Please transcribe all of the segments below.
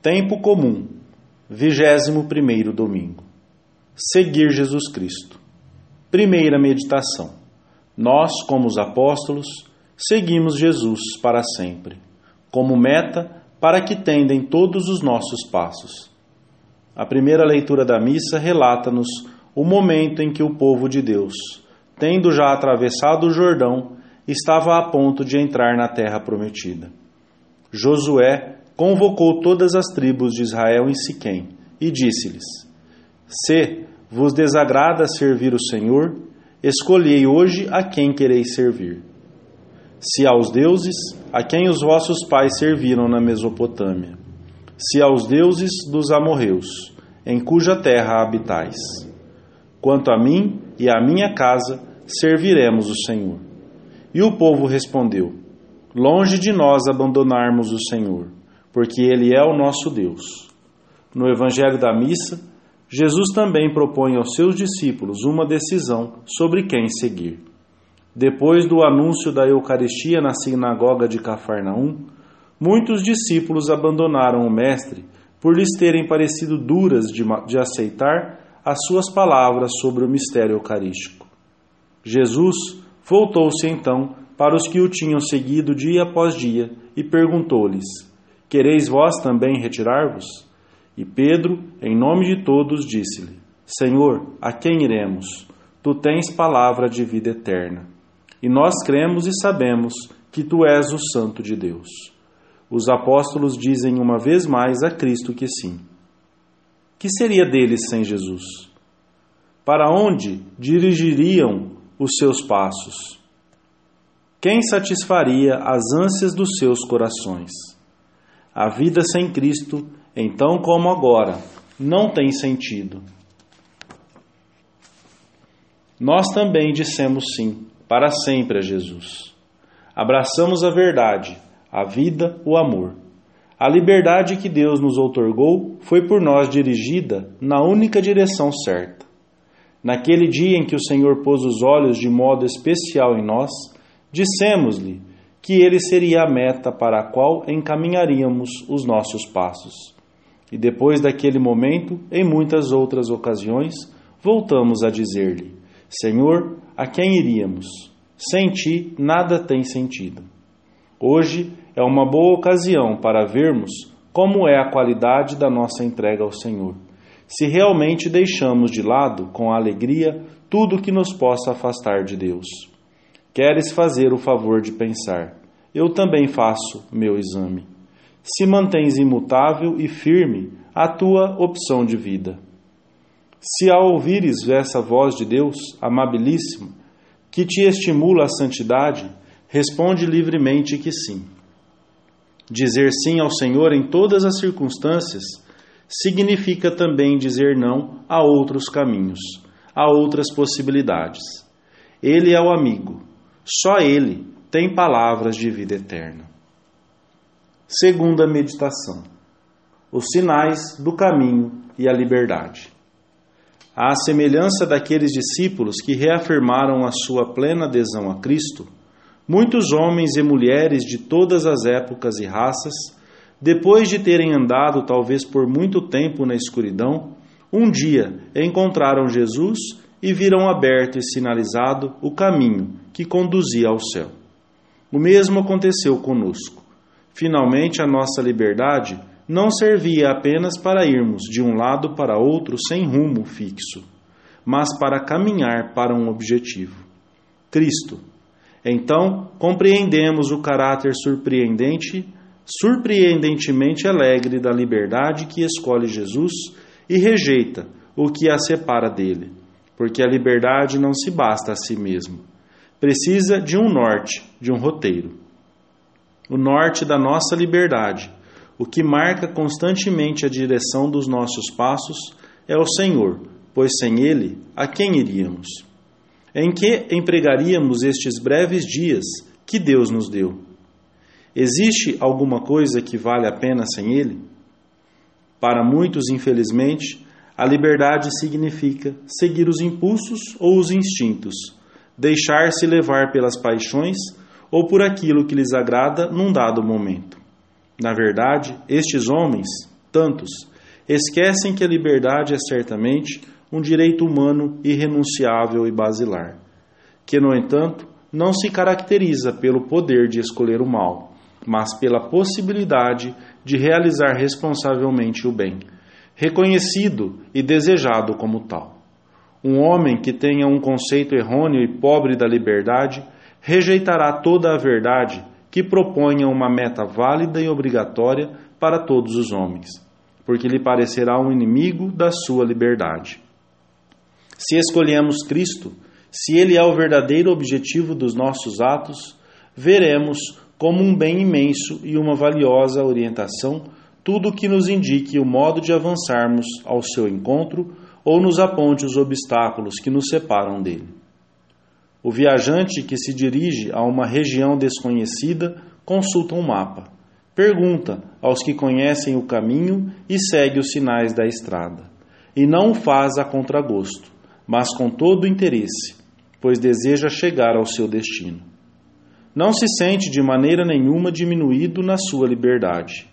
Tempo comum, 21 domingo. Seguir Jesus Cristo. Primeira meditação. Nós, como os apóstolos, seguimos Jesus para sempre, como meta para que tendem todos os nossos passos. A primeira leitura da missa relata-nos o momento em que o povo de Deus, tendo já atravessado o Jordão, estava a ponto de entrar na terra prometida. Josué convocou todas as tribos de Israel em Siquém e disse-lhes: Se vos desagrada servir o Senhor, escolhei hoje a quem quereis servir. Se aos deuses a quem os vossos pais serviram na Mesopotâmia, se aos deuses dos amorreus, em cuja terra habitais. Quanto a mim e a minha casa, serviremos o Senhor. E o povo respondeu: Longe de nós abandonarmos o Senhor porque Ele é o nosso Deus. No Evangelho da Missa, Jesus também propõe aos seus discípulos uma decisão sobre quem seguir. Depois do anúncio da Eucaristia na sinagoga de Cafarnaum, muitos discípulos abandonaram o Mestre por lhes terem parecido duras de, aceitar as suas palavras sobre o mistério eucarístico. Jesus voltou-se então para os que o tinham seguido dia após dia e perguntou-lhes: Quereis vós também retirar-vos? E Pedro, em nome de todos, disse-lhe: Senhor, a quem iremos? Tu tens palavra de vida eterna. E nós cremos e sabemos que tu és o Santo de Deus. Os apóstolos dizem uma vez mais a Cristo que sim. Que seria deles sem Jesus? Para onde dirigiriam os seus passos? Quem satisfaria as ânsias dos seus corações? A vida sem Cristo, então como agora, não tem sentido. Nós também dissemos sim, para sempre a Jesus. Abraçamos a verdade, a vida, o amor. A liberdade que Deus nos outorgou foi por nós dirigida na única direção certa. Naquele dia em que o Senhor pôs os olhos de modo especial em nós, dissemos-lhe que ele seria a meta para a qual encaminharíamos os nossos passos. E depois daquele momento, em muitas outras ocasiões, voltamos a dizer-lhe: Senhor, a quem iríamos? Sem ti nada tem sentido. Hoje é uma boa ocasião para vermos como é a qualidade da nossa entrega ao Senhor. Se realmente deixamos de lado, com alegria, tudo que nos possa afastar de Deus. Queres fazer o favor de pensar: eu também faço meu exame. Se mantens imutável e firme a tua opção de vida. Se ao ouvires essa voz de Deus, amabilíssimo, que te estimula à santidade, responde livremente que sim. Dizer sim ao Senhor em todas as circunstâncias significa também dizer não a outros caminhos, a outras possibilidades. Ele é o amigo, só Ele tem palavras de vida eterna. Segunda meditação: os sinais do caminho e a liberdade. À semelhança daqueles discípulos que reafirmaram a sua plena adesão a Cristo, muitos homens e mulheres de todas as épocas e raças, depois de terem andado talvez por muito tempo na escuridão, um dia encontraram Jesus e viram aberto e sinalizado o caminho que conduzia ao céu. O mesmo aconteceu conosco. Finalmente, a nossa liberdade não servia apenas para irmos de um lado para outro sem rumo fixo, mas para caminhar para um objetivo: Cristo. Então, compreendemos o caráter surpreendente, surpreendentemente alegre da liberdade que escolhe Jesus e rejeita o que a separa dele porque a liberdade não se basta a si mesmo. Precisa de um norte, de um roteiro. O norte da nossa liberdade, o que marca constantemente a direção dos nossos passos, é o Senhor, pois sem Ele, a quem iríamos? Em que empregaríamos estes breves dias que Deus nos deu? Existe alguma coisa que vale a pena sem Ele? Para muitos, infelizmente, a liberdade significa seguir os impulsos ou os instintos, deixar-se levar pelas paixões ou por aquilo que lhes agrada num dado momento. Na verdade, estes homens, Tantos esquecem que a liberdade é certamente um direito humano irrenunciável e basilar, que, no entanto, não se caracteriza pelo poder de escolher o mal, mas pela possibilidade de realizar responsavelmente o bem, reconhecido e desejado como tal. Um homem que tenha um conceito errôneo e pobre da liberdade rejeitará toda a verdade que proponha uma meta válida e obrigatória para todos os homens, porque lhe parecerá um inimigo da sua liberdade. Se escolhemos Cristo, se Ele é o verdadeiro objetivo dos nossos atos, veremos como um bem imenso e uma valiosa orientação tudo que nos indique o modo de avançarmos ao seu encontro ou nos aponte os obstáculos que nos separam dele. O viajante que se dirige a uma região desconhecida consulta um mapa, pergunta aos que conhecem o caminho e segue os sinais da estrada. E não o faz a contragosto, mas com todo o interesse, pois deseja chegar ao seu destino. Não se sente de maneira nenhuma diminuído na sua liberdade,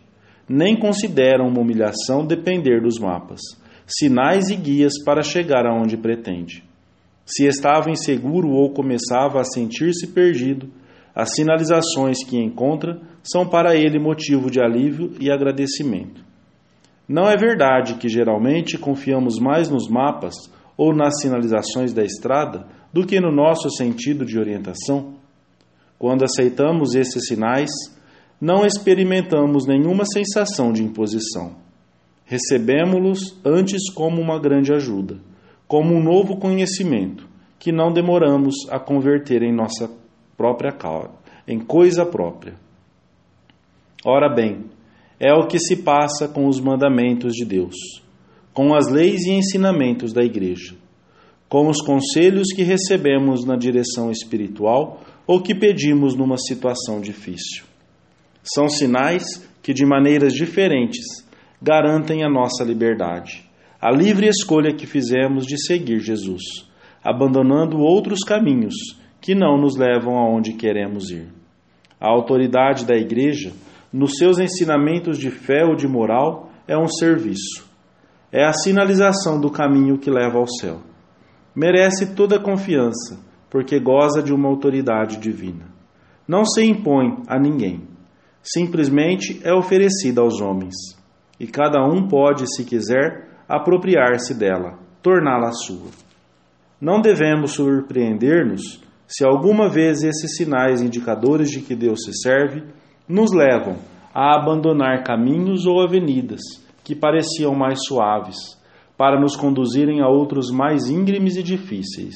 nem considera uma humilhação depender dos mapas, sinais e guias para chegar aonde pretende. Se estava inseguro ou começava a sentir-se perdido, as sinalizações que encontra são para ele motivo de alívio e agradecimento. Não é verdade que geralmente confiamos mais nos mapas ou nas sinalizações da estrada do que no nosso sentido de orientação? Quando aceitamos esses sinais, não experimentamos nenhuma sensação de imposição. Recebemos-los antes como uma grande ajuda, como um novo conhecimento que não demoramos a converter em nossa própria causa, em coisa própria. Ora bem, é o que se passa com os mandamentos de Deus, com as leis e ensinamentos da Igreja, com os conselhos que recebemos na direção espiritual ou que pedimos numa situação difícil. São sinais que, de maneiras diferentes, garantem a nossa liberdade, a livre escolha que fizemos de seguir Jesus, abandonando outros caminhos que não nos levam aonde queremos ir. A autoridade da Igreja, nos seus ensinamentos de fé ou de moral, é um serviço. É a sinalização do caminho que leva ao céu. Merece toda confiança porque goza de uma autoridade divina. Não se impõe a ninguém, simplesmente é oferecida aos homens, e cada um pode, se quiser, apropriar-se dela, torná-la sua. Não devemos surpreender-nos se alguma vez esses sinais indicadores de que Deus se serve nos levam a abandonar caminhos ou avenidas que pareciam mais suaves, para nos conduzirem a outros mais íngremes e difíceis.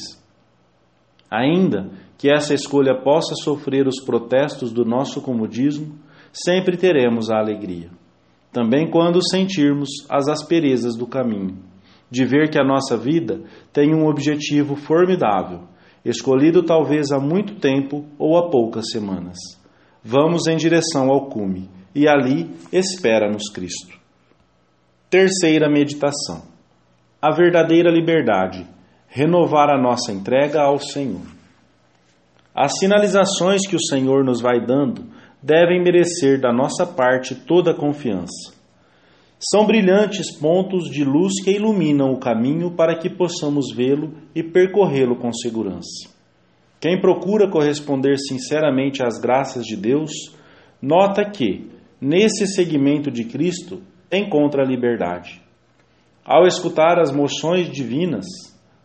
Ainda que essa escolha possa sofrer os protestos do nosso comodismo, sempre teremos a alegria. Também quando sentirmos as asperezas do caminho, de ver que a nossa vida tem um objetivo formidável, escolhido talvez há muito tempo ou há poucas semanas. Vamos em direção ao cume, e ali espera-nos Cristo. Terceira meditação: a verdadeira liberdade renovar a nossa entrega ao Senhor. As sinalizações que o Senhor nos vai dando devem merecer da nossa parte toda a confiança. São brilhantes pontos de luz que iluminam o caminho para que possamos vê-lo e percorrê-lo com segurança. Quem procura corresponder sinceramente às graças de Deus, nota que, nesse segmento de Cristo, encontra a liberdade. Ao escutar as moções divinas,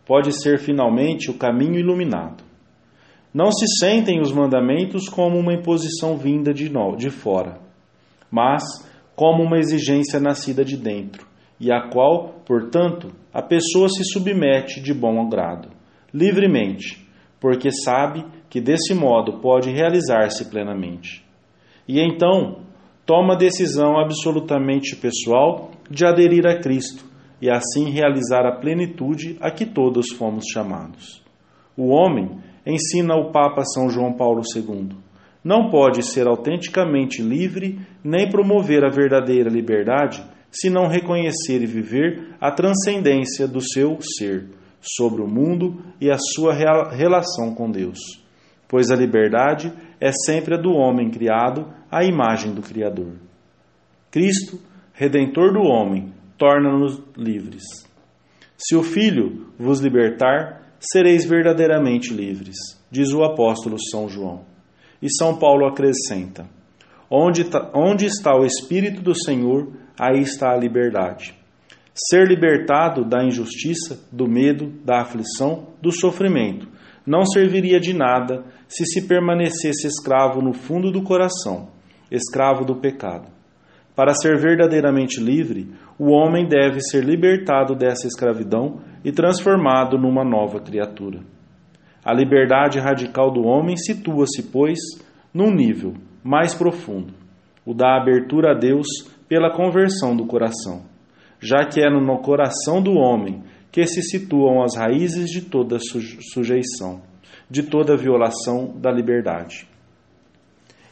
pode ser finalmente o caminho iluminado. Não se sentem os mandamentos como uma imposição vinda de, no, de fora, mas como uma exigência nascida de dentro, e a qual, portanto, a pessoa se submete de bom grado, livremente, porque sabe que desse modo pode realizar-se plenamente. E então toma a decisão absolutamente pessoal de aderir a Cristo e assim realizar a plenitude a que todos fomos chamados. O homem, ensina o Papa São João Paulo II, não pode ser autenticamente livre nem promover a verdadeira liberdade se não reconhecer e viver a transcendência do seu ser sobre o mundo e a sua relação com Deus. Pois a liberdade é sempre a do homem criado à imagem do Criador. Cristo Redentor do homem, torna-nos livres. Se o Filho vos libertar, sereis verdadeiramente livres, diz o apóstolo São João. E São Paulo acrescenta: onde, onde está o Espírito do Senhor, aí está a liberdade. Ser libertado da injustiça, do medo, da aflição, do sofrimento não serviria de nada se se permanecesse escravo no fundo do coração, escravo do pecado. Para ser verdadeiramente livre, o homem deve ser libertado dessa escravidão e transformado numa nova criatura. A liberdade radical do homem situa-se, pois, num nível mais profundo, o da abertura a Deus pela conversão do coração, já que é no coração do homem que se situam as raízes de toda sujeição, de toda violação da liberdade.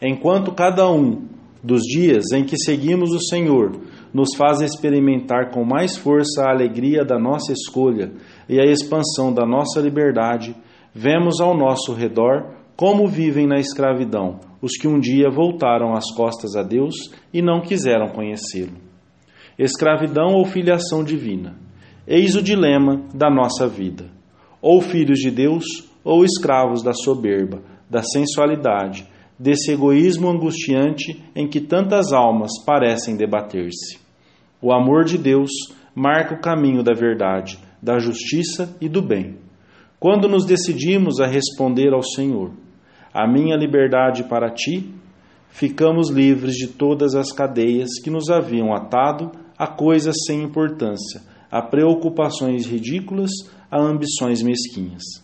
Enquanto cada um dos dias em que seguimos o Senhor nos faz experimentar com mais força a alegria da nossa escolha e a expansão da nossa liberdade, vemos ao nosso redor como vivem na escravidão os que um dia voltaram as costas a Deus e não quiseram conhecê-lo. Escravidão ou filiação divina. Eis o dilema da nossa vida. Ou filhos de Deus, ou escravos da soberba, da sensualidade, desse egoísmo angustiante em que tantas almas parecem debater-se. O amor de Deus marca o caminho da verdade, da justiça e do bem. Quando nos decidimos a responder ao Senhor, a minha liberdade para ti, ficamos livres de todas as cadeias que nos haviam atado a coisas sem importância, a preocupações ridículas, a ambições mesquinhas.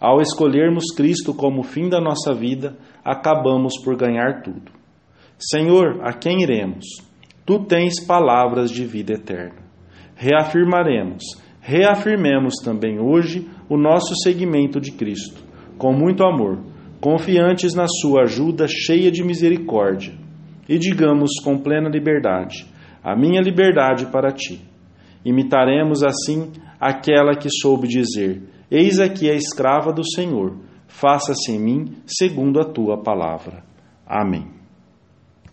Ao escolhermos Cristo como fim da nossa vida, acabamos por ganhar tudo. Senhor, a quem iremos? Tu tens palavras de vida eterna. Reafirmaremos, reafirmemos também hoje o nosso seguimento de Cristo, com muito amor confiantes na Sua ajuda cheia de misericórdia, e digamos com plena liberdade: A minha liberdade para ti. Imitaremos assim aquela que soube dizer: Eis aqui a escrava do Senhor, faça-se em mim segundo a tua palavra. Amém.